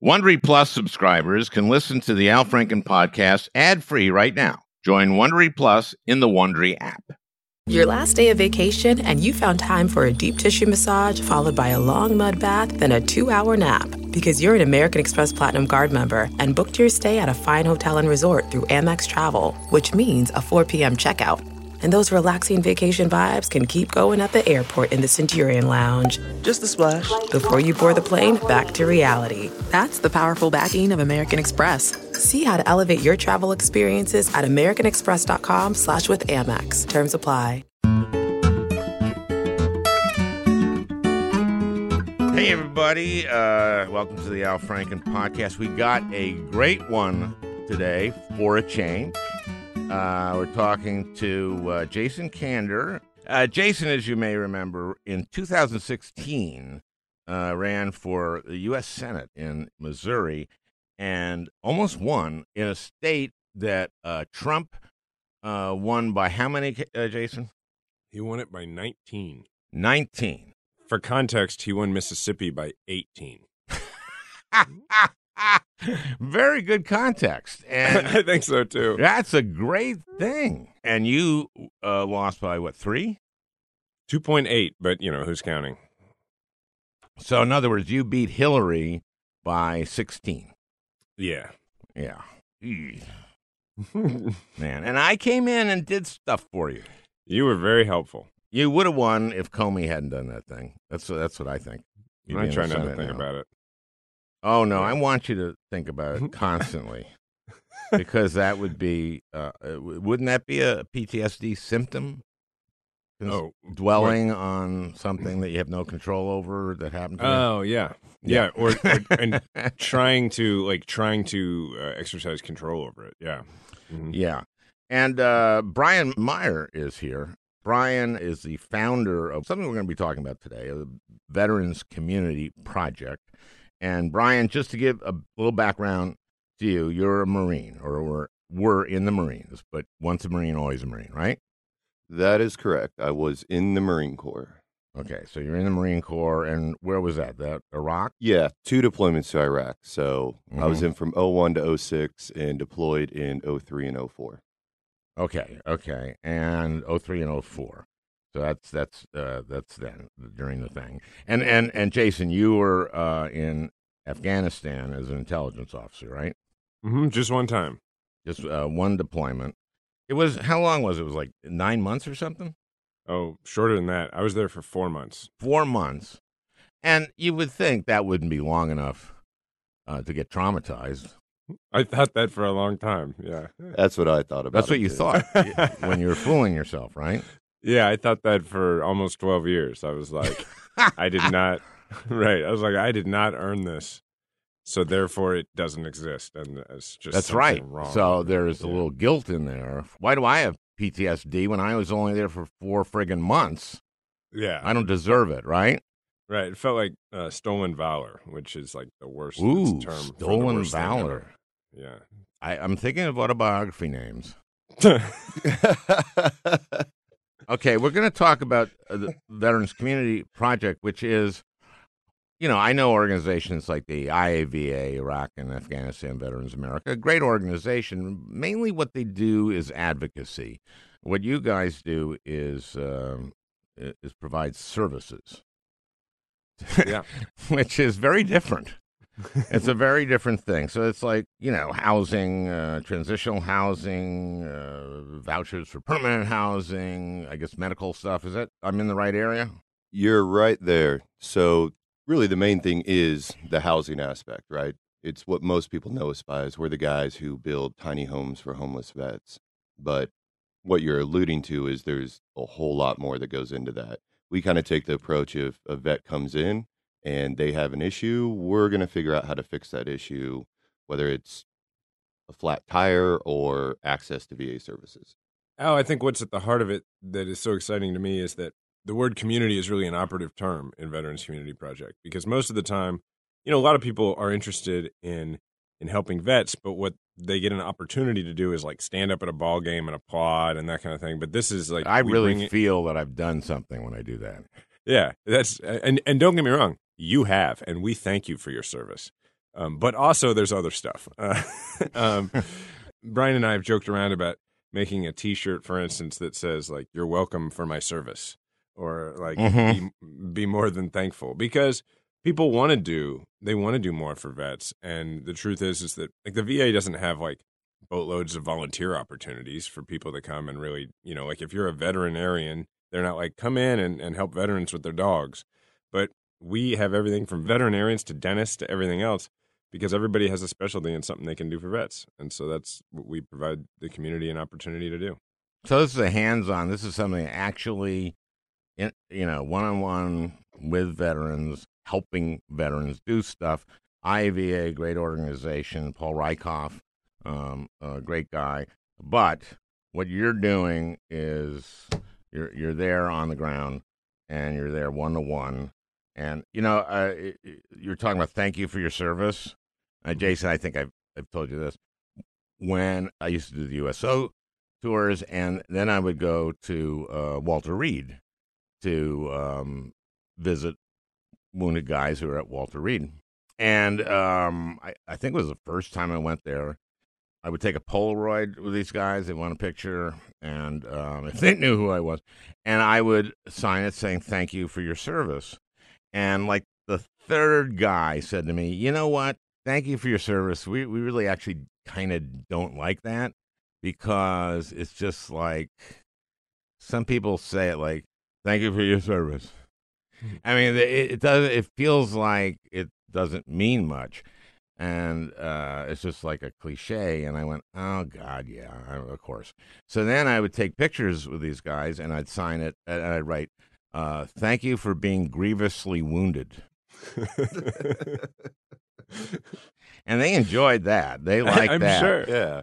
Wondery Plus subscribers can listen to the Al Franken podcast ad free right now. Join Wondery Plus in the Wondery app. Your last day of vacation, and you found time for a deep tissue massage followed by a long mud bath, then a two hour nap. Because you're an American Express Platinum Card member and booked your stay at a fine hotel and resort through Amex Travel, which means a 4 p.m. checkout. And those relaxing vacation vibes can keep going at the airport in the Centurion Lounge. Just a splash. Before you board the plane, back to reality. That's the powerful backing of American Express. See how to elevate your travel experiences at americanexpress.com slash with Amex. Terms apply. Hey, everybody. Uh, welcome to the Al Franken podcast. We got a great one today for a change. Uh, we're talking to uh, Jason Kander. Uh, Jason, as you may remember, in 2016, uh, ran for the U.S. Senate in Missouri and almost won in a state that uh, Trump uh, won by how many, Jason? He won it by 19. 19. For context, he won Mississippi by 18. Very good context. And I think so too. That's a great thing. And you uh, lost by what, three? 2.8, but you know, who's counting? So, in other words, you beat Hillary by 16. Yeah. Yeah. Man. And I came in and did stuff for you. You were very helpful. You would have won if Comey hadn't done that thing. That's that's what I think. I try not to think now. about it. Oh no, I want you to think about it constantly, because that would be uh, wouldn't that be a PTSD symptom? Oh, dwelling what? on something that you have no control over that happened. to you? Oh yeah, yeah, yeah. or, or and trying to like trying to uh, exercise control over it. Yeah, mm-hmm. yeah. And uh, Brian Meyer is here. Brian is the founder of something we're going to be talking about today, the Veterans Community Project. And Brian, just to give a little background to you, you're a Marine, or were, were in the Marines, but once a Marine, always a Marine, right? That is correct. I was in the Marine Corps. Okay, so you're in the Marine Corps, and where was that? That Iraq? Yeah, two deployments to Iraq. So mm-hmm. I was mm-hmm. in from 01 to 06 and deployed in 03 and 04. Okay, okay, and 03 and 04. So that's that's uh, that's then during the thing. And and and Jason, you were uh, in Afghanistan as an intelligence officer, right? Mm-hmm, just one time. Just uh, one deployment. It was how long was it? It was like nine months or something. Oh, shorter than that. I was there for four months. Four months, and you would think that wouldn't be long enough uh, to get traumatized. I thought that for a long time. Yeah, that's what I thought about. That's what you too. thought when you were fooling yourself, right? Yeah, I thought that for almost 12 years. I was like, I did not, right. I was like, I did not earn this. So therefore, it doesn't exist. And it's just That's right. Wrong. So there's yeah. a little guilt in there. Why do I have PTSD when I was only there for four friggin' months? Yeah. I don't deserve it, right? Right. It felt like uh, stolen valor, which is like the worst Ooh, term. Stolen valor. Yeah. I, I'm thinking of autobiography names. Okay, we're going to talk about uh, the Veterans Community Project, which is, you know, I know organizations like the IAVA, Iraq and Afghanistan Veterans America, a great organization. Mainly what they do is advocacy. What you guys do is um, is provide services. Yeah. which is very different it's a very different thing. So it's like you know, housing, uh, transitional housing, uh, vouchers for permanent housing. I guess medical stuff. Is that I'm in the right area? You're right there. So really, the main thing is the housing aspect, right? It's what most people know us by as we're the guys who build tiny homes for homeless vets. But what you're alluding to is there's a whole lot more that goes into that. We kind of take the approach if a vet comes in and they have an issue, we're going to figure out how to fix that issue, whether it's a flat tire or access to VA services. Oh, I think what's at the heart of it that is so exciting to me is that the word community is really an operative term in Veterans Community Project because most of the time, you know, a lot of people are interested in in helping vets, but what they get an opportunity to do is like stand up at a ball game and applaud and that kind of thing. But this is like I really feel that I've done something when I do that. Yeah, that's and and don't get me wrong, you have, and we thank you for your service. Um, but also, there's other stuff. Uh, um, Brian and I have joked around about making a T-shirt, for instance, that says like "You're welcome for my service," or like Mhm. be, "Be more than thankful," because people want to do they want to do more for vets, and the truth is is that like the VA doesn't have like boatloads of volunteer opportunities for people to come and really you know like if you're a veterinarian, they're not like come in and, and help veterans with their dogs, but we have everything from veterinarians to dentists to everything else because everybody has a specialty and something they can do for vets. And so that's what we provide the community an opportunity to do. So this is a hands-on. This is something actually, in, you know, one-on-one with veterans, helping veterans do stuff. IAVA, great organization. Paul Rieckhoff, um, a great guy. But what you're doing is you're you're there on the ground, and you're there one to one. And you know, uh, you're talking about thank you for your service, uh, Jason. I think I've I've told you this. When I used to do the USO tours, and then I would go to uh, Walter Reed to um, visit wounded guys who were at Walter Reed. And um, I, I think it was the first time I went there. I would take a Polaroid with these guys. They want a picture, and um, if they knew who I was, and I would sign it saying "Thank you for your service." And like the third guy said to me, "You know what? Thank you for your service. We we really actually kind of don't like that because it's just like some people say it like thank you for your service i mean it, it does it feels like it doesn't mean much and uh, it's just like a cliche and i went oh god yeah I- of course so then i would take pictures with these guys and i'd sign it and i'd write uh, thank you for being grievously wounded and they enjoyed that they liked I'm that sure. Yeah.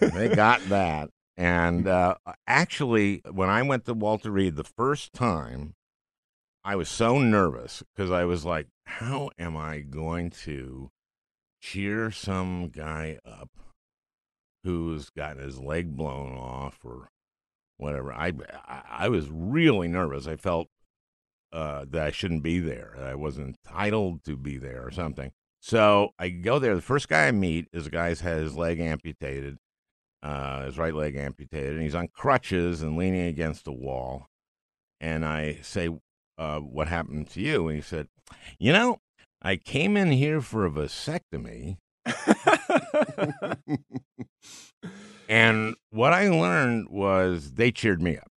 they got that. And uh, actually, when I went to Walter Reed the first time, I was so nervous because I was like, how am I going to cheer some guy up who's gotten his leg blown off or whatever? I, I, was really nervous. I felt uh, that I shouldn't be there, I wasn't entitled to be there or something. So I go there. The first guy I meet is a guy who's had his leg amputated, uh, his right leg amputated, and he's on crutches and leaning against a wall. And I say, uh, "What happened to you?" And he said, "You know, I came in here for a vasectomy, and what I learned was they cheered me up.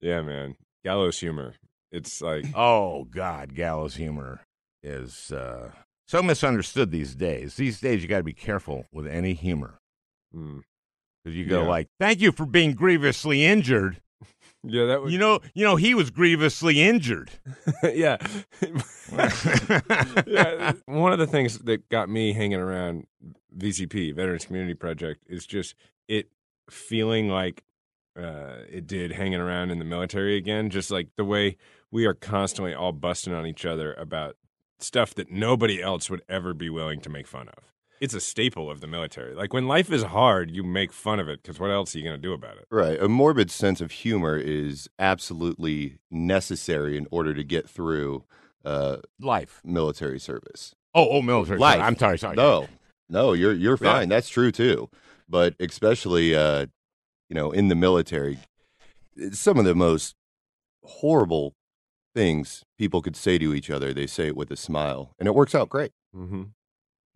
yeah, man. Gallows humor. It's like Oh God, gallows humor is uh, so misunderstood these days. These days, you got to be careful with any humor." mm. Because you go Yeah. like, "Thank you for being grievously injured." Yeah, that would You know, you know, he was grievously injured. yeah. yeah, one of the things that got me hanging around VCP, Veterans Community Project, is just it feeling like uh, it did hanging around in the military again. Just like the way we are constantly all busting on each other about stuff that nobody else would ever be willing to make fun of. It's a staple of the military. Like when life is hard, you make fun of it because what else are you going to do about it? Right. A morbid sense of humor is absolutely necessary in order to get through uh, Life. military service. Oh, oh, military. Life. Sorry. I'm sorry. Sorry. No, no, you're you're Yeah. fine. That's true too. But especially, uh, you know, in the military, some of the most horrible things people could say to each other. They say it with a smile, and it works out great. Mm-hmm.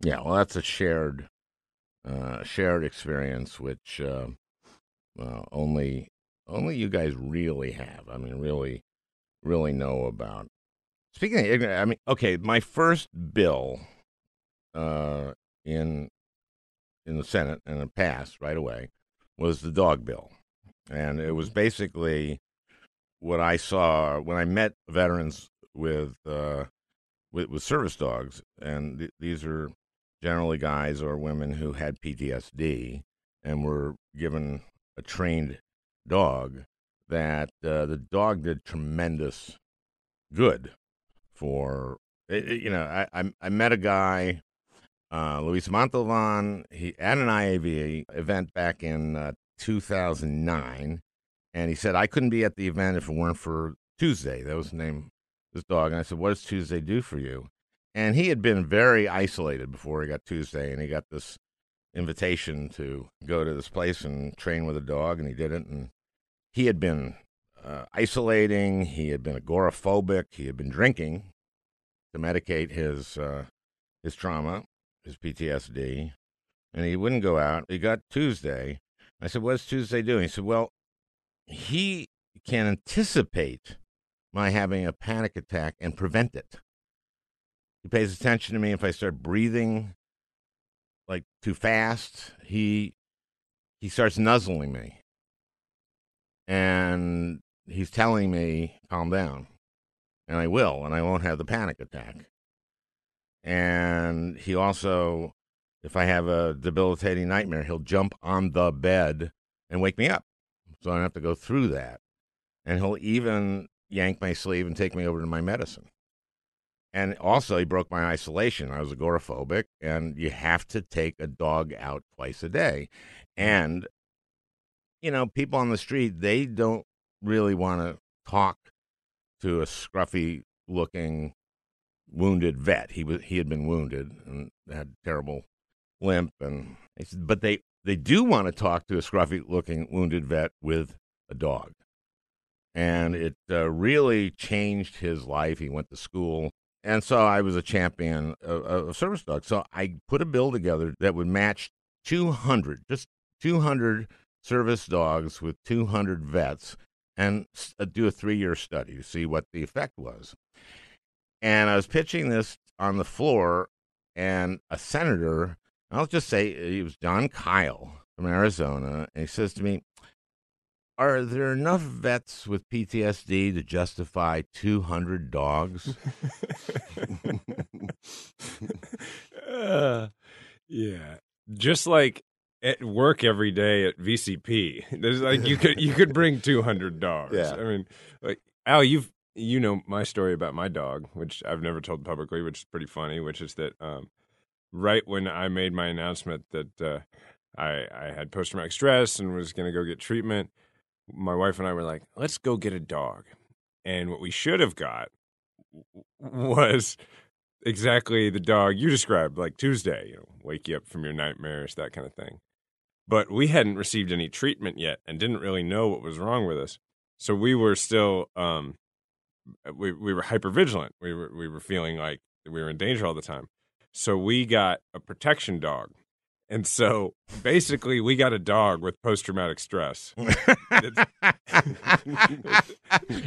Yeah. Well, that's a shared, uh, shared experience, which uh, uh, only, only you guys really have. I mean, really, really know about. Speaking of ignorant, I mean, okay, my first bill, uh, in, in the Senate and it passed right away, was the dog bill, and it was basically what I saw when I met veterans with uh, with, with service dogs, and th- these are generally guys or women who had PTSD and were given a trained dog. That uh, the dog did tremendous good for it, it- you know. I, I I met a guy, uh, Luis Montalvan. He at an IAV event back in uh, 2009, and he said I couldn't be at the event if it weren't for Tuesday. That was the name of his dog. And I said, "What does Tuesday do for you?" And he had been very isolated before he got Tuesday, and he got this invitation to go to this place and train with a dog, and he did it. And he had been uh, isolating, he had been agoraphobic, he had been drinking to medicate his uh, his trauma, his PTSD, and he wouldn't go out. He got Tuesday. I said, "What's Tuesday doing?" He said, "Well, he can anticipate my having a panic attack and prevent it." He pays attention to me if I start breathing like too fast. He he starts nuzzling me. And he's telling me, calm down. And I will, and I won't have the panic attack. And he also, if I have a debilitating nightmare, he'll jump on the bed and wake me up. So I don't have to go through that. And he'll even yank my sleeve and take me over to my medicine. And also, he broke my isolation. I was agoraphobic, and you have to take a dog out twice a day. And, you know, people on the street, they don't really want to talk to a scruffy looking wounded vet. He was he had been wounded and had terrible limp and but they they do want to talk to a scruffy looking wounded vet with a dog. And it uh, really changed his life. He went to school and so I was a champion of, of service dogs. So I put a bill together that would match 200, just 200 service dogs with 200 vets and uh, do a three year study to see what the effect was. And I was pitching this on the floor, and a senator, I'll just say he was Jon Kyl from Arizona, and he says to me, are there enough vets with PTSD to justify 200 dogs? uh, yeah. Just like at work every day at VCP, there's like you could you could bring 200 dogs. Yeah. I mean, like Al, you've you know my story about my dog, which I've never told publicly, which is pretty funny, which is that um, right when I made my announcement that uh, I I had post traumatic stress and was going to go get treatment, my wife and I were like, let's go get a dog. And what we should have got was exactly the dog you described, like Tuesday, you know, wake you up from your nightmares, that kind of thing. But we hadn't received any treatment yet and didn't really know what was wrong with us. So we were still, um, we we were hyper vigilant. We were we were feeling like we were in danger all the time. So we got a protection dog and so basically, we got a dog with post traumatic stress.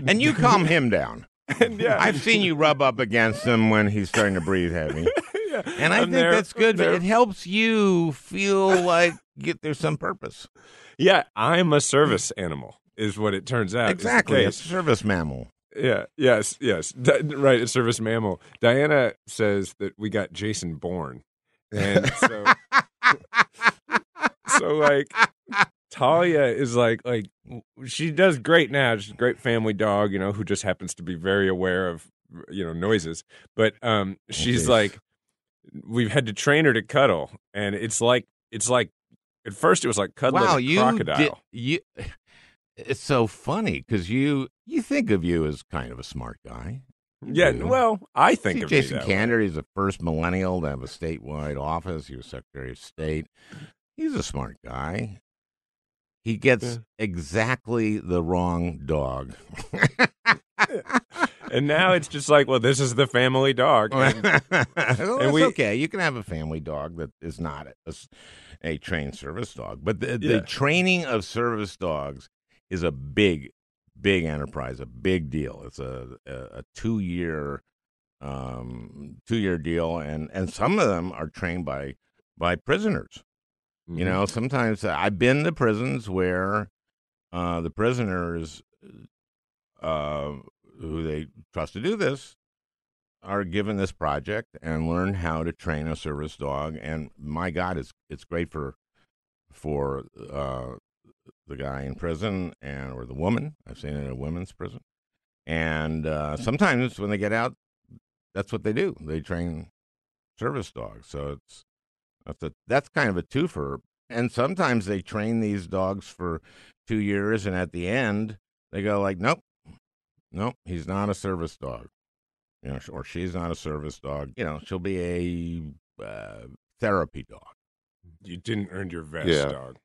and you calm him down. And yeah. I've seen you rub up against him when he's starting to breathe heavy. yeah. And I I'm think there- that's good. It helps you feel like get there's some purpose. Yeah, I'm a service animal, is what it turns out. Exactly. A service mammal. Yeah. Yes. Yes. Di- right. A service mammal. Diana says that we got Jason Bourne, and so so like Talia is like like she does great now. She's a great family dog, you know, who just happens to be very aware of you know noises. But um, she's Jeez. like, we've had to train her to cuddle, and it's like it's like at first it was like cuddling wow, a you crocodile. did you. It's so funny because you you think of you as kind of a smart guy. Yeah, do. well, I think of Jason. Kander, he's the first millennial to have a statewide office. He was Secretary of State. He's a smart guy. He gets Yeah. exactly the wrong dog. and now it's just like, well, this is the family dog. And- well, that's we- okay. You can have a family dog that is not a trained service dog, but the, Yeah. the training of service dogs is a big, big enterprise, a big deal. It's a a, a two year, um, two year deal, and and some of them are trained by by prisoners. You Mhm. know, sometimes uh, I've been to prisons where uh, the prisoners uh, who they trust to do this are given this project and learn how to train a service dog. And my God, it's it's great for for uh, the guy in prison and or the woman. I've seen it in a women's prison. And uh, sometimes when they get out, that's what they do. They train service dogs. So it's that's a that's kind of a twofer. And sometimes they train these dogs for two years, and at the end they go like, nope, nope, he's not a service dog. You know, or she's not a service dog. You know, she'll be a uh, therapy dog. You didn't earn your vest, Yeah. dog.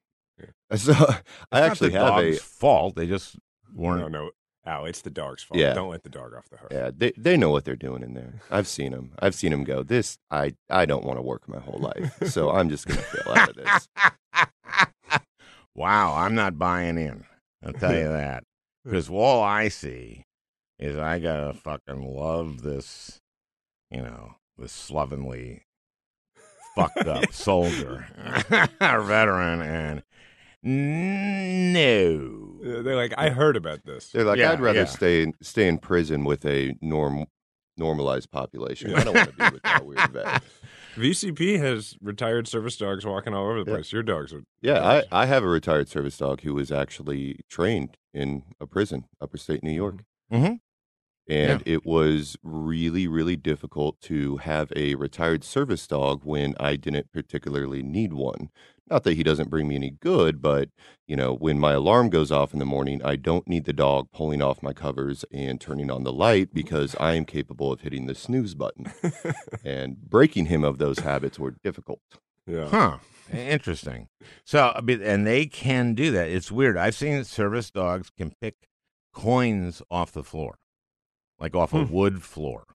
So I It's not actually the have a fault. They just weren't. No, no, Al, it's the dog's fault. Yeah. Don't let the dog off the hook. yeah. They they know what they're doing in there. I've seen them. I've seen them go. This I I don't want to work my whole life, so I'm just gonna fail out of this. wow, I'm not buying in. I'll tell you that. Because all I see is I gotta fucking love this, you know, this slovenly, fucked up soldier veteran, and no. They're like, I heard about this. They're like, Yeah, I'd rather yeah. stay in, stay in prison with a norm normalized population. I don't want to be with that weird vet. VCP has retired service dogs walking all over the Yeah. place. Your dogs are. Yeah, I, I have a retired service dog who was actually trained in a prison, upper state New York. Mhm. And it was really, really difficult to have a retired service dog when I didn't particularly need one. Not that he doesn't bring me any good, but you know, when my alarm goes off in the morning, I don't need the dog pulling off my covers and turning on the light because I am capable of hitting the snooze button. and breaking him of those habits were difficult. Yeah. Huh. Interesting. So, and they can do that. It's weird. I've seen that service dogs can pick coins off the floor, like off a Hmm. wood floor.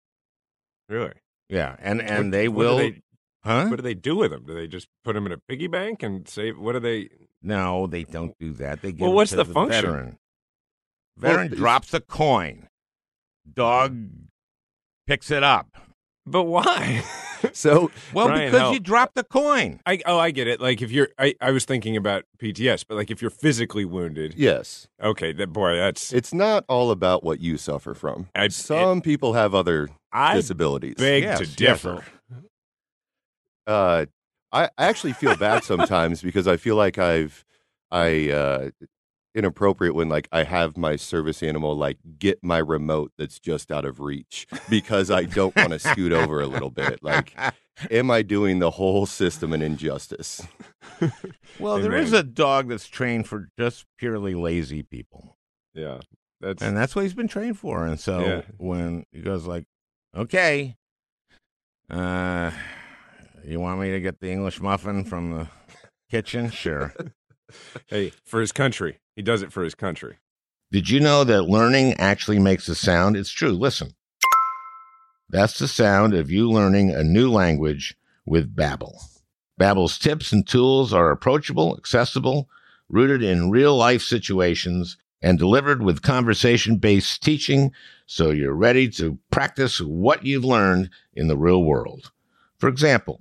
Really? Yeah, and and What- they what do will. they- huh? What do they do with them? Do they just put them in a piggy bank and save? What do they? No, they don't do that. They give Well, it what's to the function? Veteran. Veteran it's- drops a coin. Dog picks it up. But why? So Well, Brian, because you dropped the coin. I oh I get it. Like if you're, I, I was thinking about PTS, but like if you're physically wounded, yes, okay, that boy, that's It's not all about what you suffer from. I- Some people have other I disabilities. beg Yes, to yes. Differ. Uh, I, I actually feel bad sometimes because I feel like I've I uh, inappropriate when like I have my service animal like get my remote that's just out of reach because I don't want to scoot over a little bit. Like, am I doing the whole system an injustice? well, there is a dog that's trained for just purely lazy people. Yeah, that's and that's what he's been trained for. And so Yeah. when he goes like, "Okay, uh, you want me to get the English muffin from the kitchen? Sure." hey for his country. He does it for his country. Did you know that learning actually makes a sound? It's true. Listen. That's the sound of you learning a new language with Babbel. Babbel's tips and tools are approachable, accessible, rooted in real-life situations, and delivered with conversation-based teaching so you're ready to practice what you've learned in the real world. For example,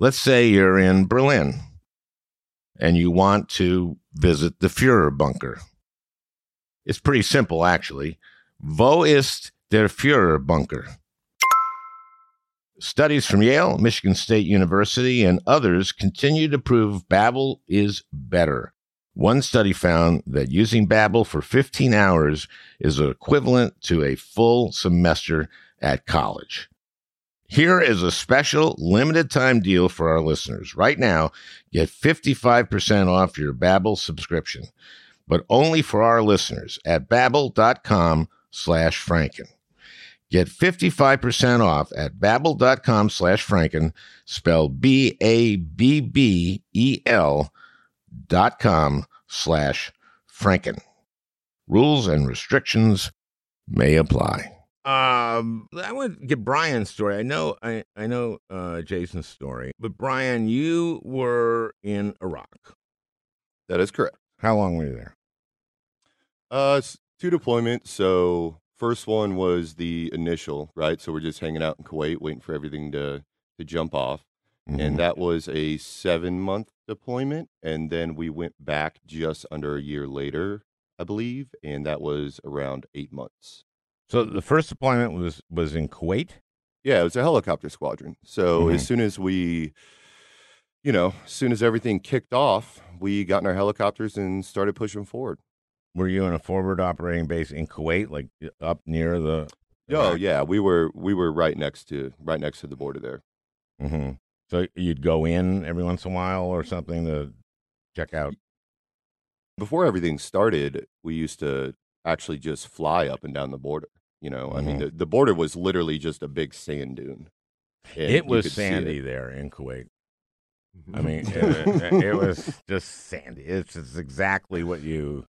let's say you're in Berlin and you want to visit the Fuhrer bunker. It's pretty simple, actually. Wo ist der Führer bunker? Studies from Yale, Michigan State University, and others continue to prove Babbel is better. One study found that using Babbel for 15 hours is equivalent to a full semester at college. Here is a special limited time deal for our listeners. Right now, get 55% off your Babbel subscription, but only for our listeners at babbel.com slash franken. Get 55% off at babbel.com slash franken, spelled B-A-B-B-E-L dot com slash franken. Rules and restrictions may apply. Um, I want to get Brian's story. I know, I, I know uh, Jason's story, but Brian, you were in Iraq. That is correct. How long were you there? Uh, two deployments. So first one was the initial, right? So we're just hanging out in Kuwait, waiting for everything to to jump off, Mhm. and that was a seven month deployment. And then we went back just under a year later, I believe, and that was around eight months. So the first deployment was was in Kuwait. Yeah, it was a helicopter squadron. So Mhm. as soon as we, you know, as soon as everything kicked off, we got in our helicopters and started pushing forward. Were you in a forward operating base in Kuwait, like up near the? Oh yeah, we were we were right next to right next to the border there. hmm So you'd go in every once in a while or something to check out. Before everything started, we used to actually just fly up and down the border. You know, I mean, the, the border was literally just a big sand dune. It was see it. sandy there in Kuwait. I mean, Mm-hmm. it, it was just sandy. It's just exactly what you,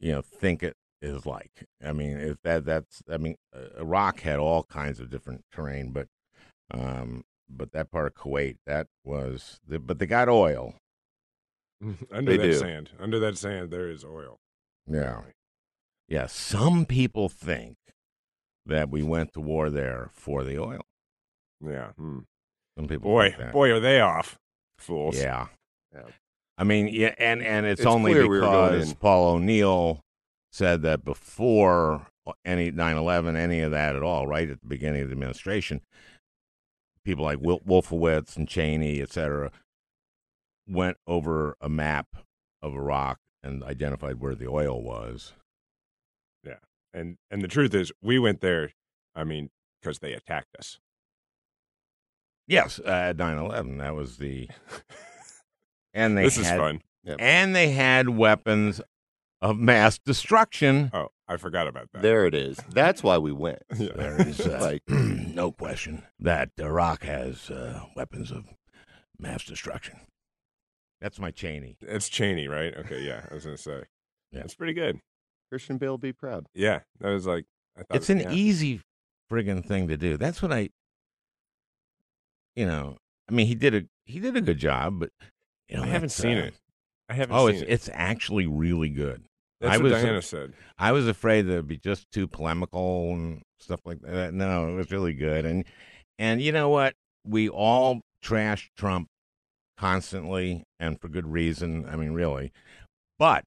you know, think it is like. I mean, if that that's. I mean, Iraq had all kinds of different terrain, but, um, but that part of Kuwait, that was. The, but they got oil. under They that do. sand, under that sand, there is oil. Yeah, yeah. Some people think that we went to war there for the oil. Yeah. hmm. Some people, Boy, boy, are they off, fools. Yeah. Yeah. I mean, yeah, and and it's, It's only clear we because. Paul O'Neill said that before any 9/11, any of that at all, right at the beginning of the administration, people like Wil- Wolfowitz and Cheney, et cetera, went over a map of Iraq and identified where the oil was. And and the truth is, we went there. I mean, because they attacked us. Yes, uh, 9/11, that was the and they this is had fun. and they had weapons of mass destruction. Oh, I forgot about that. There it is. That's why we went. Yeah. There is uh, Like- no question that Iraq has uh, weapons of mass destruction. That's my Cheney. That's Cheney, right? Okay, yeah. I was gonna say. Yeah. It's pretty good. Christian Bale be proud. Yeah, that was like. I thought It's an yeah. easy friggin' thing to do. That's what I, you know. I mean, he did a he did a good job, but you know, I haven't seen uh, it. I haven't Oh, seen it's it. it's actually really good. That's I what was- Diana said. I was afraid that it'd be just too polemical and stuff like that. No, it was really good. And and you know what? We all trash Trump constantly and for good reason. I mean, really. But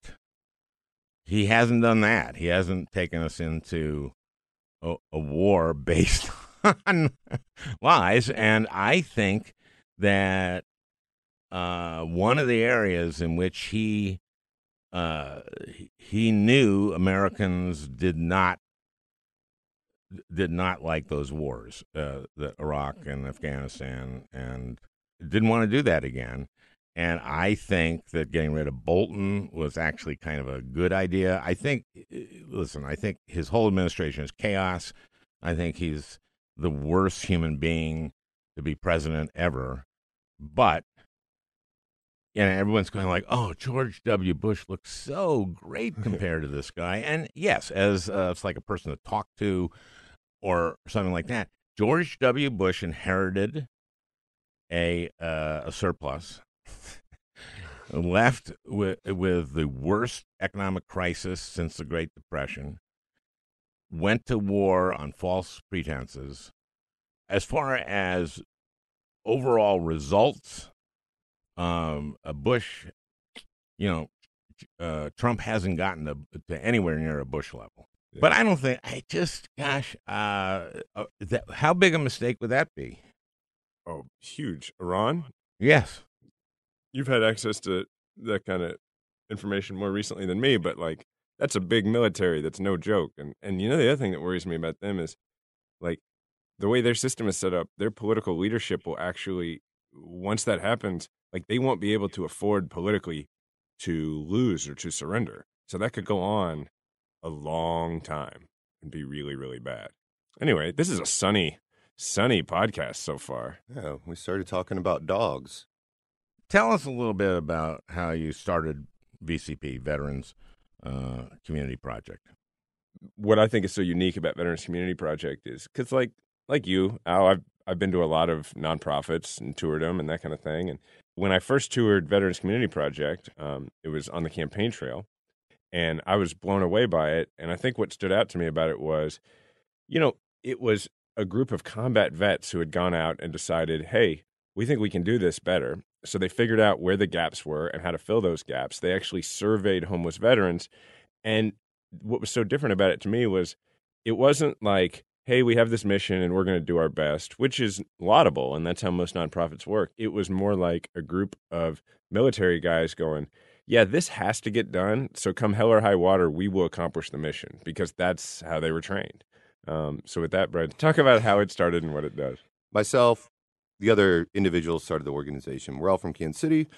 he hasn't done that. He hasn't taken us into a, a war based on lies. And I think that uh, one of the areas in which he uh, he- knew Americans did not did not like those wars, uh, the Iraq and Afghanistan, and didn't want to do that again. And I think that getting rid of Bolton was actually kind of a good idea. I think, listen, I think his whole administration is chaos. I think he's the worst human being to be president ever. But and everyone's going like, "Oh, George W. Bush looks so great compared to this guy." And yes, as uh, it's like a person to talk to, or something like that. George W. Bush inherited a uh, a surplus, left with with the worst economic crisis since the Great Depression, went to war on false pretenses. As far as overall results, um, a Bush, you know, uh, Trump hasn't gotten to, to anywhere near a Bush level. But I don't think I just, gosh, uh, uh, that, how big a mistake would that be? Oh, huge. Iran. Yes. You've had access to that kind of information more recently than me, but like that's a big military. That's no joke. And and you know the other thing that worries me about them is like the way their system is set up. Their political leadership will actually once that happens, like they won't be able to afford politically to lose or to surrender. So that could go on a long time and be really really bad. Anyway, this is a sunny sunny podcast so far. Yeah, we started talking about dogs. Tell us a little bit about how you started VCP, Veterans uh, Community Project. what I think is so unique about Veterans Community Project is because, like, like you, Al, I've I've been to a lot of nonprofits and toured them and that kind of thing. And when I first toured Veterans Community Project, um, it was on the campaign trail, and I was blown away by it. And I think what stood out to me about it was, you know, it was a group of combat vets who had gone out and decided, hey, we think we can do this better. So they figured out where the gaps were and how to fill those gaps. They actually surveyed homeless veterans. And what was so different about it to me was it wasn't like, hey, we have this mission and we're going to do our best, which is laudable. And that's how most nonprofits work. It was more like a group of military guys going, yeah, this has to get done. So come hell or high water, we will accomplish the mission because that's how they were trained. Um, so with that, Brad, talk about how it started and what it does. Myself, the other individuals started the organization. We're all from Kansas City.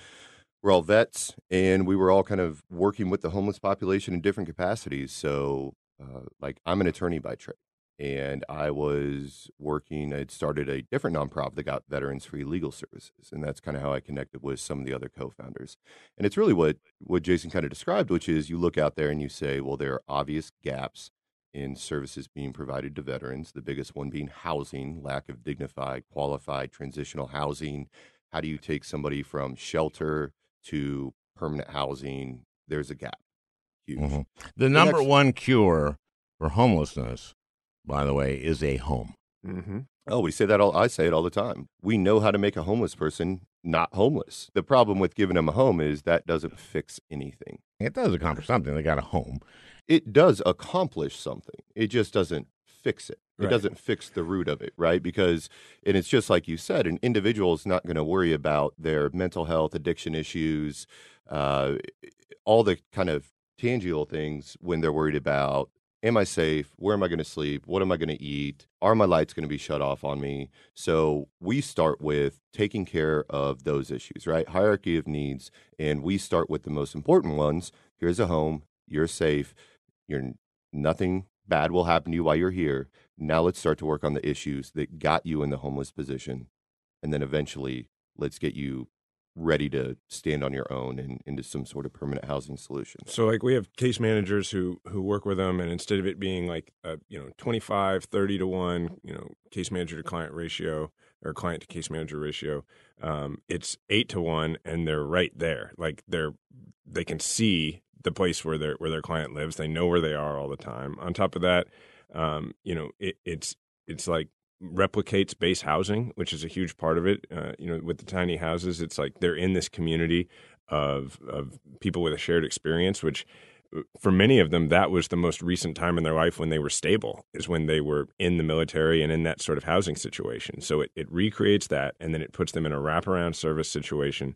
We're all vets, and we were all kind of working with the homeless population in different capacities. So, uh, like, I'm an attorney by trade. and I was working. I'd started a different nonprofit that got veterans free legal services, and that's kind of how I connected with some of the other co-founders. And it's really what what Jason kind of described, which is you look out there and you say, well, there are obvious gaps in services being provided to veterans. The biggest one being housing, lack of dignified, qualified transitional housing. How do you take somebody from shelter to permanent housing? There's a gap. Huge. Mm-hmm. The number next, one cure for homelessness by the way, is a home. Mm-hmm. Oh, we say that all. I say it all the time. We know how to make a homeless person not homeless. The problem with giving them a home is that doesn't fix anything. It does accomplish something. They got a home. It does accomplish something. It just doesn't fix it. It right. doesn't fix the root of it, right? Because, and it's just like you said, an individual is not going to worry about their mental health, addiction issues, uh, all the kind of tangible things when they're worried about am I safe? Where am I going to sleep? What am I going to eat? Are my lights going to be shut off on me? So we start with taking care of those issues, right? Hierarchy of needs. And we start with the most important ones. Here's a home. You're safe. You're nothing bad will happen to you while you're here. Now let's start to work on the issues that got you in the homeless position. And then eventually let's get you ready to stand on your own and into some sort of permanent housing solution. So like we have case managers who who work with them and instead of it being like a, you know 25 30 to 1, you know, case manager to client ratio or client to case manager ratio, um, it's 8 to 1 and they're right there. Like they're they can see the place where their where their client lives. They know where they are all the time. On top of that, um, you know, it, it's it's like replicates base housing, which is a huge part of it. Uh, you know, with the tiny houses, it's like they're in this community of of people with a shared experience, which uh, for many of them that was the most recent time in their life when they were stable is when they were in the military and in that sort of housing situation so it, it recreates that and then it puts them in a wraparound service situation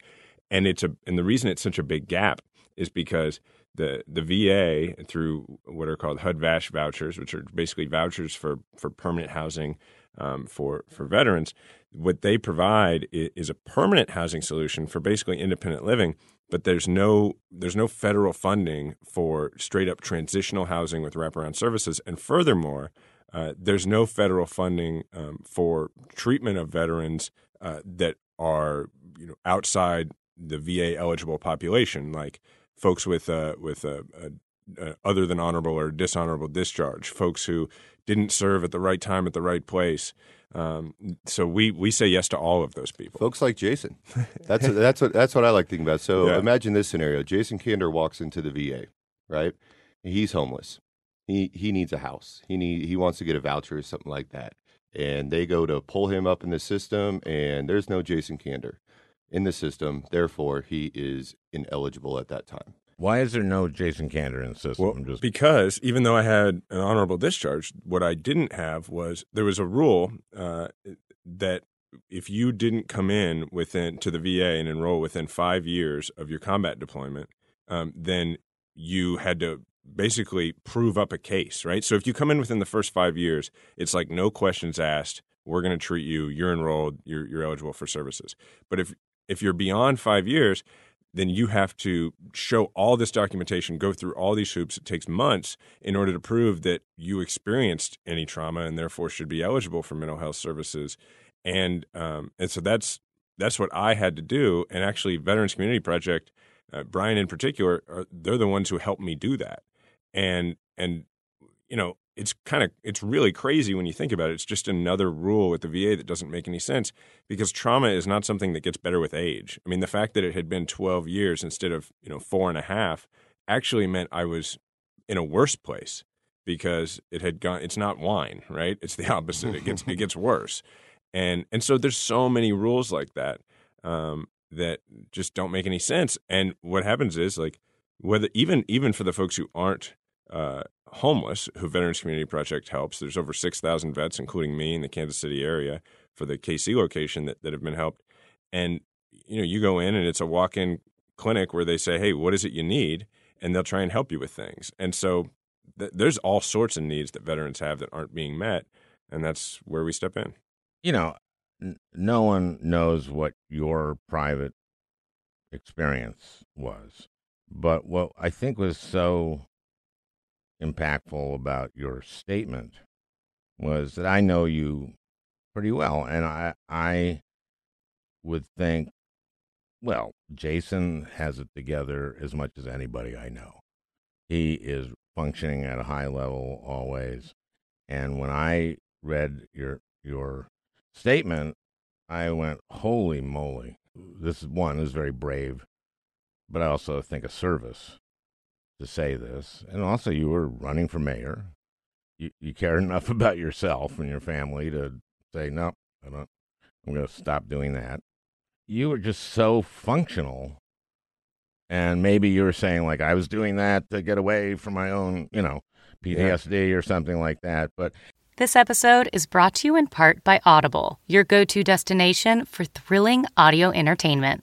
and it's a and the reason it's such a big gap is because the the VA through what are called HUD VASH vouchers, which are basically vouchers for for permanent housing um, for for veterans. What they provide is a permanent housing solution for basically independent living, but there's no there's no federal funding for straight up transitional housing with wraparound services, and furthermore, uh, there's no federal funding um, for treatment of veterans uh, that are you know outside the VA eligible population, like folks with uh, with a, a, a other than honorable or dishonorable discharge, folks who didn't serve at the right time at the right place. Um, so we we say yes to all of those people. Folks like Jason. That's that's what that's what I like thinking about. So yeah. imagine this scenario: Jason Kander walks into the VA, right? He's homeless. He he needs a house. He need he wants to get a voucher or something like that. And they go to pull him up in the system, and there's no Jason Kander in the system. Therefore, he is ineligible at that time. Why is there no Jason Kander in the system? Well, just... because even though I had an honorable discharge, what I didn't have was there was a rule uh, that if you didn't come in within to the VA and enroll within five years of your combat deployment, um, then you had to basically prove up a case, right? So if you come in within the first five years, it's like no questions asked. We're going to treat you. You're enrolled. You're, you're eligible for services. But if if you're beyond five years, then you have to show all this documentation, go through all these hoops. It takes months in order to prove that you experienced any trauma and therefore should be eligible for mental health services. And um, and so that's that's what I had to do. And actually, Veterans Community Project, uh, Brian in particular, are, they're the ones who helped me do that. And and you know, it's kind of it's really crazy when you think about it. It's just another rule with the VA that doesn't make any sense because trauma is not something that gets better with age. I mean, the fact that it had been 12 years instead of you know four and a half actually meant I was in a worse place because it had gone. It's not wine, right? It's the opposite. It gets it gets worse, and and so there's so many rules like that um, that just don't make any sense. And what happens is like whether even even for the folks who aren't uh, homeless who Veterans Community Project helps. There's over 6,000 vets, including me, in the Kansas City area for the KC location that, that have been helped. And, you know, you go in and it's a walk in clinic where they say, hey, what is it you need? And they'll try and help you with things. And so th- there's all sorts of needs that veterans have that aren't being met. And that's where we step in. You know, n- no one knows what your private experience was. But what I think was so impactful about your statement was that I know you pretty well, and I I would think, well, Jason has it together as much as anybody I know. He is functioning at a high level always, and when I read your your statement, I went, "Holy moly!" This one is very brave, but I also think a service to say this, and also you were running for mayor. You you cared enough about yourself and your family to say, "No, I don't. I'm going to stop doing that." You were just so functional and maybe you were saying like I was doing that to get away from my own, you know, PTSD yeah. or something like that. But this episode is brought to you in part by Audible, your go-to destination for thrilling audio entertainment.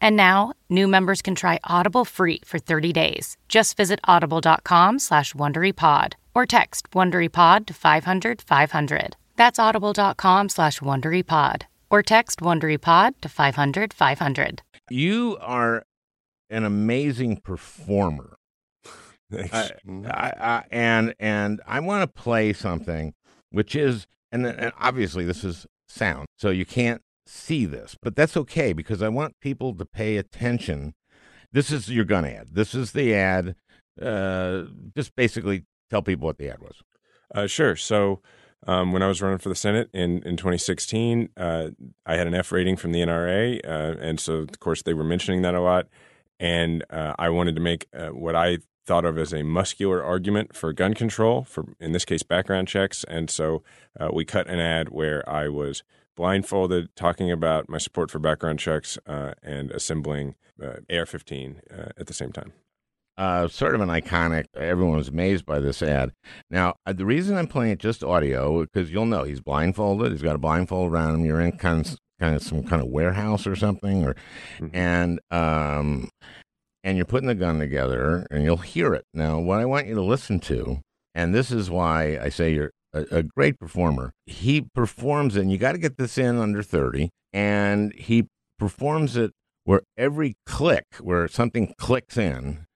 And now, new members can try Audible free for 30 days. Just visit audible.com slash WonderyPod or text WonderyPod to 500 500. That's audible.com slash WonderyPod or text WonderyPod to 500 500. You are an amazing performer. I, I, I, and and I want to play something, which is and, and obviously this is sound, so you can't see this, but that's okay because I want people to pay attention. This is your gun ad. This is the ad. Uh, just basically tell people what the ad was. Uh, sure. So um, when I was running for the Senate in, in 2016, uh, I had an F rating from the NRA. Uh, and so, of course, they were mentioning that a lot. And uh, I wanted to make uh, what I thought of as a muscular argument for gun control, for in this case background checks. And so uh, we cut an ad where I was blindfolded, talking about my support for background checks uh, and assembling uh, AR-15 uh, at the same time. Uh, sort of an iconic. Everyone was amazed by this ad. Now, uh, the reason I'm playing it just audio because you'll know he's blindfolded. He's got a blindfold around him. You're in kind of kind of some kind of warehouse or something, or mm-hmm. and um, and you're putting the gun together and you'll hear it. Now, what I want you to listen to, and this is why I say you're a, a great performer, he performs and you got to get this in under 30, and he performs it where every click, where something clicks in,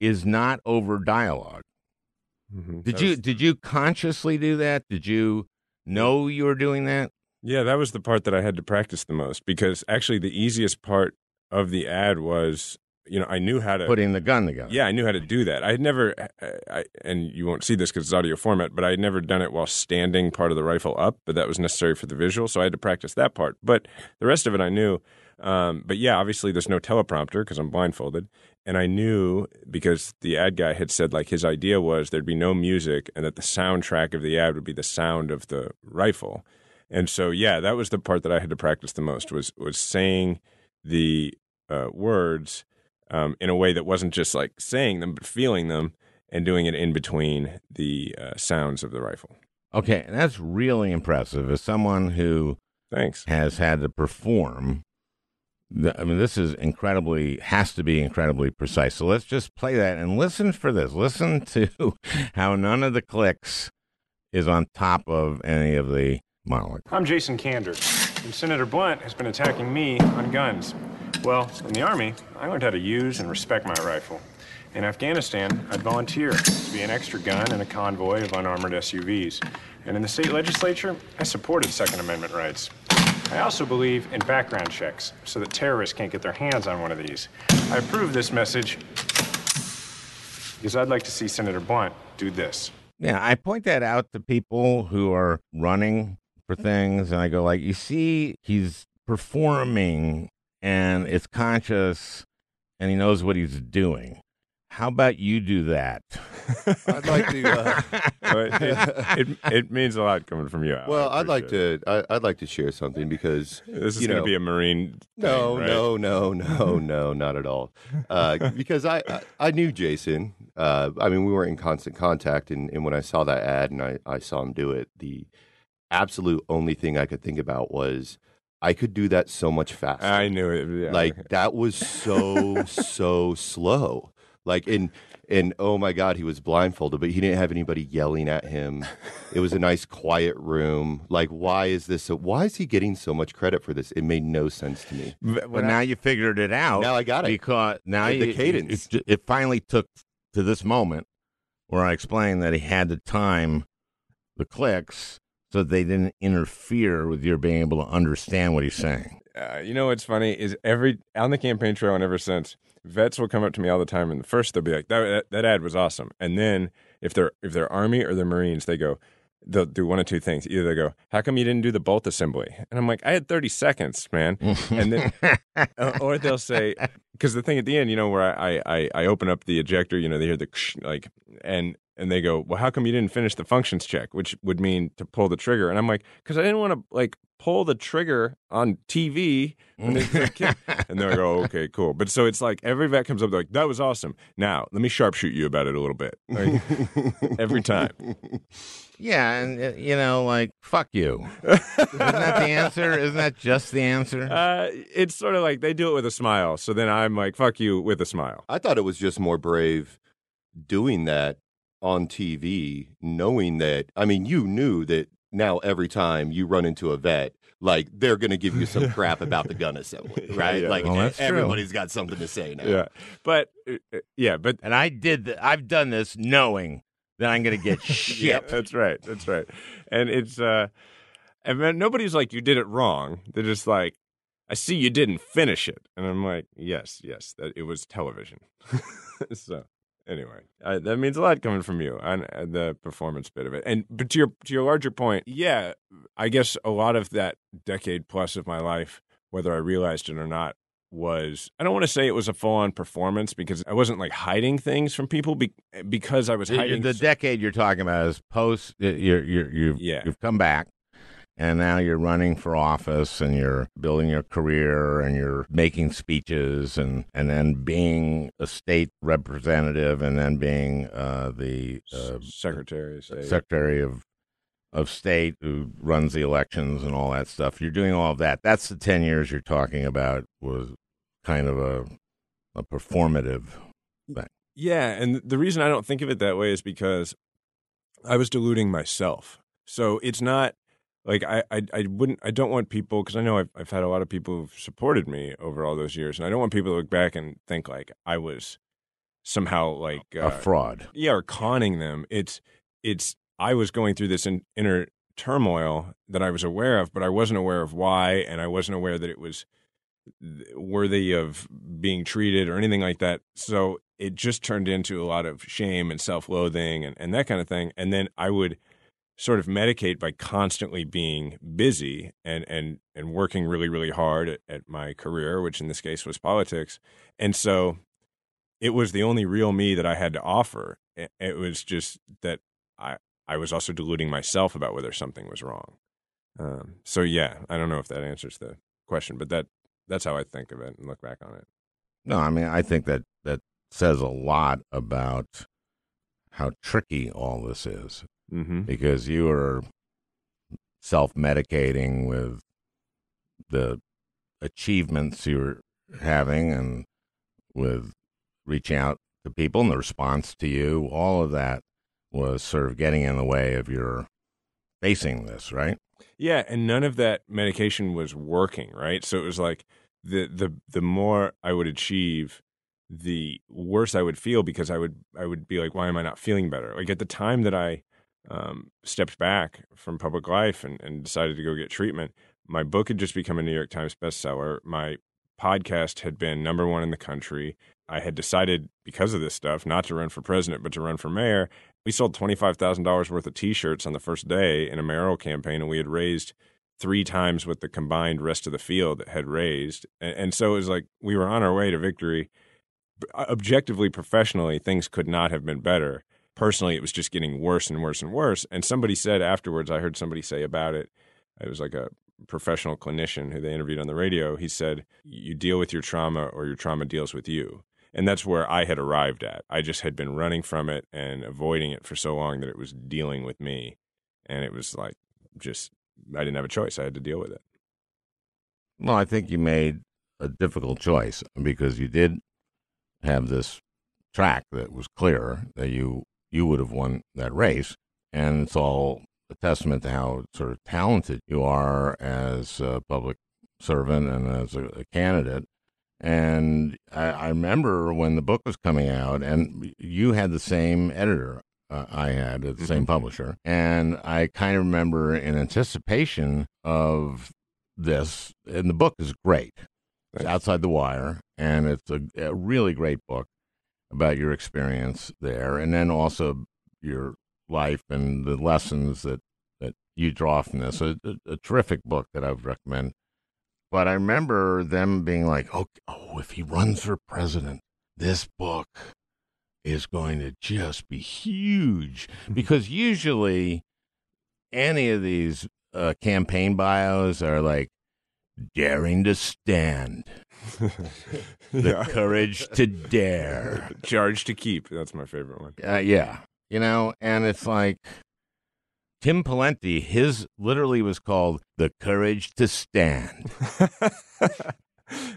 is not over dialog mm-hmm. Did you did you consciously do that? Did you know you were doing that? Yeah, that was the part that I had to practice the most because actually the easiest part of the ad was you know, I knew how to putting the gun together. Yeah, I knew how to do that. I had never, I, and you won't see this because it's audio format, but I had never done it while standing part of the rifle up. But that was necessary for the visual, so I had to practice that part. But the rest of it, I knew. Um, but yeah, obviously, there's no teleprompter because I'm blindfolded, and I knew because the ad guy had said like his idea was there'd be no music and that the soundtrack of the ad would be the sound of the rifle. And so, yeah, that was the part that I had to practice the most was was saying the uh, words um, in a way that wasn't just like saying them, but feeling them and doing it in between the uh, sounds of the rifle. Okay, and that's really impressive. As someone who thanks has had to perform, I mean, this is incredibly has to be incredibly precise. So let's just play that and listen for this. Listen to how none of the clicks is on top of any of the monologue. I'm Jason Kander, and Senator Blunt has been attacking me on guns. Well, in the Army, I learned how to use and respect my rifle. In Afghanistan, I'd volunteer to be an extra gun in a convoy of unarmored SUVs. And in the state legislature, I supported Second Amendment rights. I also believe in background checks so that terrorists can't get their hands on one of these. I approve this message because I'd like to see Senator Blunt do this. Yeah, I point that out to people who are running for things, and I go like, you see, he's performing and it's conscious and he knows what he's doing. How about you do that? I'd like to. Uh, it, it, it, means a lot coming from you. Well, I'd like to. I, would like to share something because this is going to be a Marine. No, thing, right? no, no, no, no, not at all. Uh, because I, I, I knew Jason. Uh, I mean, we were in constant contact, and, and when I saw that ad and I, I saw him do it, the absolute only thing I could think about was I could do that so much faster. I knew it. Yeah. Like that was so so slow. Like and and oh my god, he was blindfolded, but he didn't have anybody yelling at him. It was a nice quiet room. Like why is this? So, why is he getting so much credit for this? It made no sense to me. But now you figured it out. Now I got it. because now The- the you, cadence. It, it finally took to this moment where I explained that he had to time the clicks so that they didn't interfere with your being able to understand what he's saying. uh, you know what's funny is every on the campaign trail and ever since vets will come up to me all the time and first they'll be like that, that that ad was awesome. And then if they're if they're army or they're marines they go they'll do one of two things. Either they go how come you didn't do the bolt assembly? And i'm like i had 30 seconds man. And then uh, or they'll say because the thing at the end you know where I, I i open up the ejector you know they hear the like and and they go well how come you didn't finish the functions check which would mean to pull the trigger and i'm like because i didn't want to like pull the trigger on tv when it's a kid. and they're like oh okay cool but so it's like every vet comes up they're like that was awesome now let me sharpshoot you about it a little bit Like, every time Yeah, and uh, you know, like fuck you. Isn't that the answer? Isn't that just the answer? uh, it's sort of like they do it with a smile so then i'm like fuck you with a smile I thought it was just more brave doing that on TV, knowing that. I mean, you knew that now every time you run into a vet, like they're going to give you some crap about the gun assembly, right? Yeah. Like Well, that's true. everybody's got something to say now. yeah but uh, uh, yeah but and I did. Th- I've done this knowing that I'm going to get shit. yeah, That's right. That's right. And it's uh and then nobody's like you did it wrong. They're just like I see you didn't finish it. And I'm like, yes, yes, that it was television. so anyway, that means a lot coming from you on uh, the performance bit of it. And but to your to your larger point, yeah, I guess a lot of that decade plus of my life, whether I realized it or not, was I don't want to say it was a full on performance because I wasn't like hiding things from people be, because I was The- hiding the decade you're talking about is post. uh, You're you're you've, Yeah. you've come back, and now you're running for office, and you're building your career, and you're making speeches, and and then being a state representative, and then being uh, the uh, secretary say secretary of of state who runs the elections and all that stuff. You're doing all of that. That's the ten years you're talking about. Was kind of a a performative thing. Yeah, and the reason I don't think of it that way is because I was deluding myself. So it's not like I I, I wouldn't I don't want people because I know I've I've had a lot of people who've supported me over all those years, and I don't want people to look back and think like I was somehow like uh, a fraud. yeah or conning them. It's it's I was going through this in, inner turmoil that I was aware of, but I wasn't aware of why, and I wasn't aware that it was worthy of being treated or anything like that. So it just turned into a lot of shame and self loathing and, and that kind of thing. And then I would sort of medicate by constantly being busy and, and, and working really, really hard at, at my career, which in this case was politics. And so it was the only real me that I had to offer. It, was just that I, I was also deluding myself about whether something was wrong. Um, so yeah, I don't know if that answers the question, but that that's how I think of it and look back on it. No, I mean I think that that says a lot about how tricky all this is Mm-hmm. because you are self-medicating with the achievements you're having and with reaching out to people and the response to you all of that was sort of getting in the way of your facing this right Yeah, and none of that medication was working, right? So it was like the the the more I would achieve, the worse I would feel because I would I would be like, why am I not feeling better? Like at the time that I um, stepped back from public life and, and decided to go get treatment, my book had just become a New York Times bestseller. My podcast had been number one in the country. I had decided because of this stuff not to run for president, but to run for mayor. We sold $25,000 worth of t shirts on the first day in a mayoral campaign, and we had raised three times what the combined rest of the field had raised. And, and so it was like we were on our way to victory. Objectively, professionally, things could not have been better. Personally, it was just getting worse and worse and worse. And somebody said afterwards, I heard somebody say about it, it was like a professional clinician who they interviewed on the radio. He said, You deal with your trauma or your trauma deals with you. And that's where I had arrived at. I just had been running from it and avoiding it for so long that it was dealing with me. And it was like just I didn't have a choice. I had to deal with it. Well, I think you made a difficult choice because you did have this track that was clear that you you would have won that race, and it's all a testament to how sort of talented you are as a public servant and as a, a candidate. And I, I, remember when the book was coming out, and you had the same editor uh, I had, the mm-hmm. same publisher, and I kind of remember in anticipation of this, and the book is great. It's outside the wire, and it's a, a really great book about your experience there, and then also your life and the lessons that that you draw from this. A, a, a terrific book that I would recommend. But I remember them being like, "Oh, oh, if he runs for president, this book is going to just be huge." because usually, any of these uh, campaign bios are like daring to stand. the courage to dare. Charge to keep. That's my favorite one. Uh, yeah. You know, and it's like Tim Pawlenty, his literally was called The Courage to Stand. I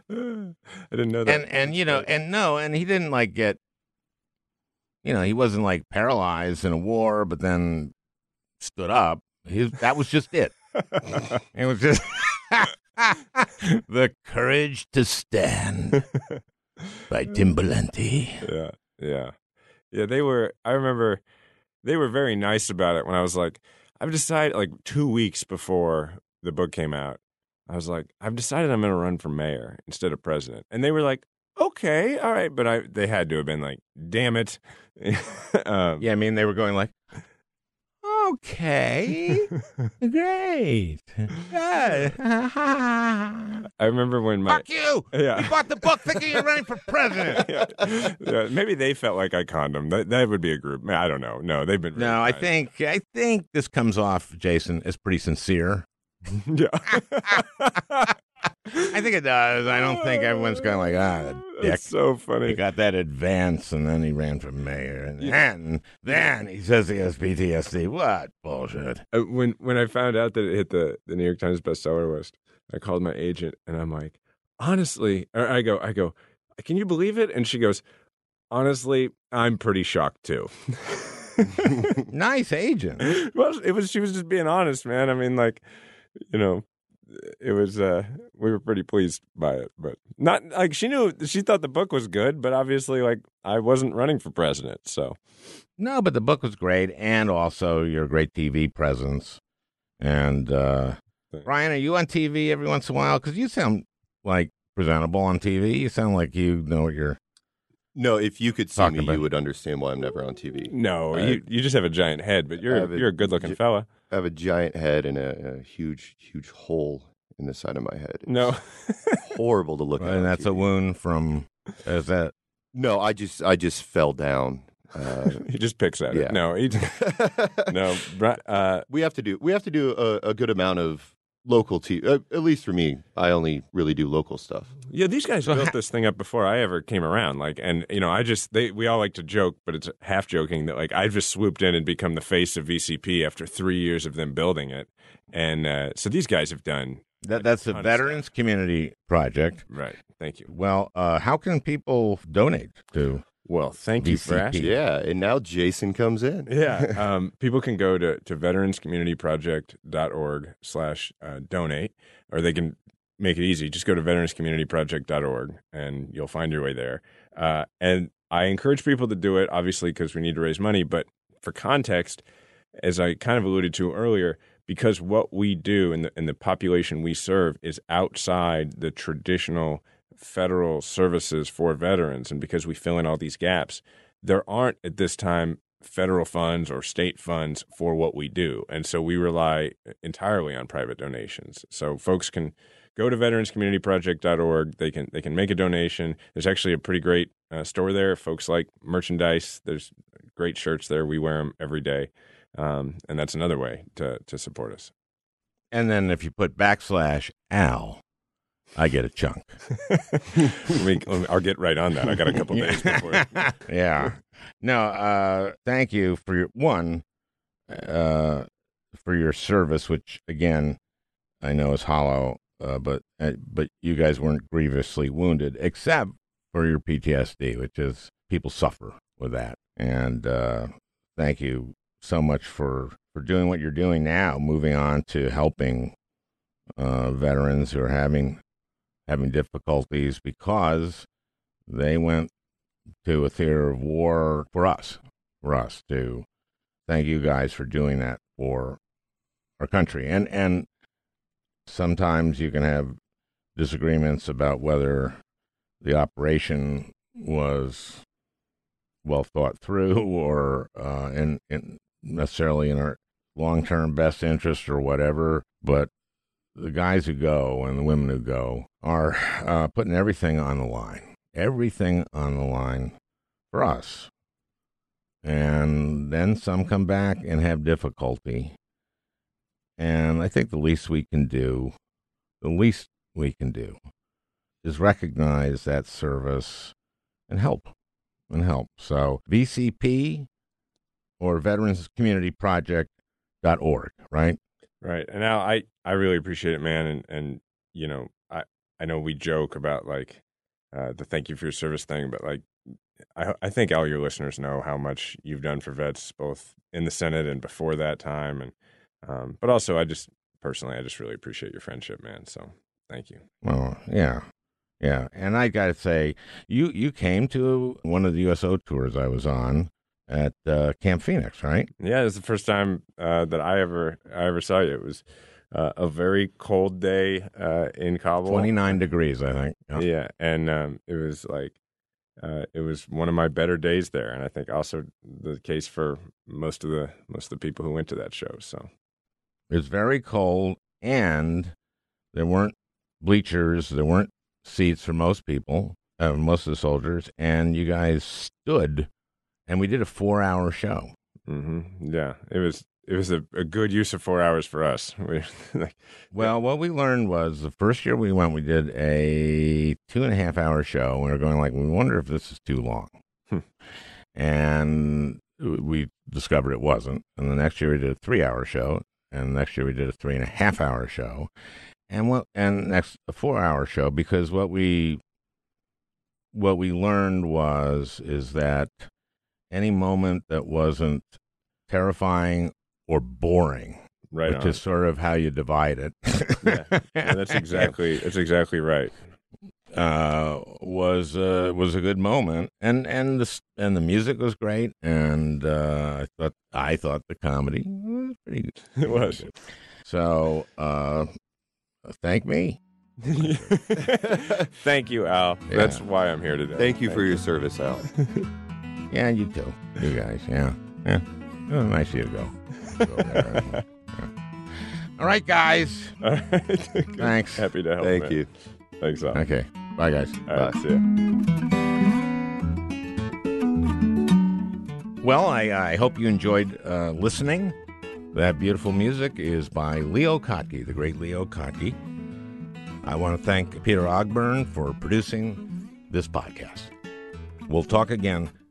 didn't know that. And and you know, and no, and he didn't like get you know, he wasn't like paralyzed in a war, but then stood up. That was just it. it was just the courage to stand by Tim Pawlenty. Yeah, yeah, yeah. They were. I remember they were very nice about it when I was like, I've decided like two weeks before the book came out. I was like, I've decided I'm going to run for mayor instead of president, and they were like, okay, all right, but I they had to have been like, damn it. um, yeah, I mean they were going like, Okay. Great. Good. I remember when my Fuck you. Yeah. You bought the book thinking you're running for president. yeah. yeah. Maybe they felt like I conned them. That, that would be a group. I don't know. No, they've been. no, I think I think this comes off, Jason, as pretty sincere. yeah. I think it does. I don't think everyone's going like, ah, dick. That's so funny. He got that advance, and then he ran for mayor, and then, then he says he has PTSD. What bullshit? Uh, when when I found out that it hit the the New York Times bestseller list, I called my agent, and I'm like, honestly, or I go, I go, can you believe it? And she goes, honestly, I'm pretty shocked too. nice agent. Well, it was she was just being honest, man. I mean, like, you know, it was uh we were pretty pleased by it but not like she knew she thought the book was good but obviously like i wasn't running for president so no but the book was great and also your great tv presence and uh Brian, are you on tv every once in a while because you sound like presentable on tv you sound like you know what you're no, if you could see me, about. you would understand why I'm never on TV. No, you you just have a giant head, but you're a, you're a good looking fella. I have a giant head and a, a huge, huge hole in the side of my head. It's no, horrible to look at. And that's TV. a wound from. Is that? No, I just I just fell down. Uh, he just picks at yeah. it. No, he, no. Uh, we have to do we have to do a, a good amount of local TV. Uh, at least for me, I only really do local stuff. Yeah, these guys built this thing up before I ever came around. Like, and you know, I just they we all like to joke, but it's half joking that like I've just swooped in and become the face of VCP after three years of them building it. And uh, so these guys have done that, that's the Veterans Community Project. Right. Thank you. Well, uh, how can people donate to? Well, thank you for asking. Yeah, and now Jason comes in. yeah, um, people can go to, to veteranscommunityproject.org slash uh, donate, or they can make it easy. Just go to veteranscommunityproject.org, and you'll find your way there. Uh, and I encourage people to do it, obviously, because we need to raise money. But for context, as I kind of alluded to earlier, because what we do and the, and the population we serve is outside the traditional federal services for veterans, and because we fill in all these gaps, there aren't at this time federal funds or state funds for what we do. And so we rely entirely on private donations. So folks can go to veteranscommunityproject.org. They can they can make a donation. There's actually a pretty great uh, store there. Folks like merchandise. There's great shirts there. We wear them every day. Um, and that's another way to, to support us. And then if you put backslash Al, I get a chunk. I'll get right on that. I got a couple days before. yeah. No, uh, thank you for your one, uh, for your service, which again I know is hollow, uh, but uh, but you guys weren't grievously wounded, except for your PTSD, which is people suffer with that. And uh, thank you so much for for doing what you're doing now, moving on to helping uh, veterans who are having having difficulties because they went to a theater of war for us, for us to thank you guys for doing that for our country. And and sometimes you can have disagreements about whether the operation was well thought through or uh, in, in necessarily in our long term best interest or whatever. But the guys who go and the women who go are uh, putting everything on the line, everything on the line for us. And then some come back and have difficulty. And I think the least we can do, the least we can do, is recognize that service and help and help. So VCP or Veterans Community Project.org, right? Right. And now I, I really appreciate it, man. And, and, you know, I, I know we joke about like uh, the thank you for your service thing, but like, I, I think all your listeners know how much you've done for vets, both in the Senate and before that time. And, um, but also I just personally, I just really appreciate your friendship, man. So thank you. Well, yeah. Yeah. And I got to say, you, you came to one of the USO tours I was on at uh, Camp Phoenix, right? Yeah, it's the first time uh, that I ever I ever saw you. It was uh, a very cold day uh, in Kabul, twenty nine degrees, I think. Yeah, yeah and um, it was like uh, it was one of my better days there, and I think also the case for most of the most of the people who went to that show. So it was very cold, and there weren't bleachers, there weren't seats for most people, uh, most of the soldiers, and you guys stood and we did a four hour show. Mm-hmm. Yeah, it was it was a, a, good use of four hours for us. We, like, well, what we learned was the first year we went, we did a two and a half hour show. We were going like, we wonder if this is too long, hmm. and we discovered it wasn't. And the next year we did a three hour show, and next year we did a three and a half hour show, and what and next a four hour show because what we what we learned was is that any moment that wasn't terrifying or boring. Right, which on. is sort of how you divide it. yeah. yeah, that's exactly that's exactly right. Uh, was uh, was a good moment, and and the and the music was great, and uh, I thought I thought the comedy was pretty good. It was. So, uh, thank me. Thank you, Al. Yeah. That's why I'm here today. Thank you thank for you. your service, Al. Yeah, you too. You guys. Yeah. Yeah. Oh, nice of you to go. go there, yeah. All right, guys. All right. Thanks. Happy to help. Thank man. you. Thanks, Al. Okay. Bye, guys. All Bye. Right, see ya. Well, I, I hope you enjoyed uh, listening. That beautiful music is by Leo Kottke, the great Leo Kottke. I want to thank Peter Ogburn for producing this podcast. We'll talk again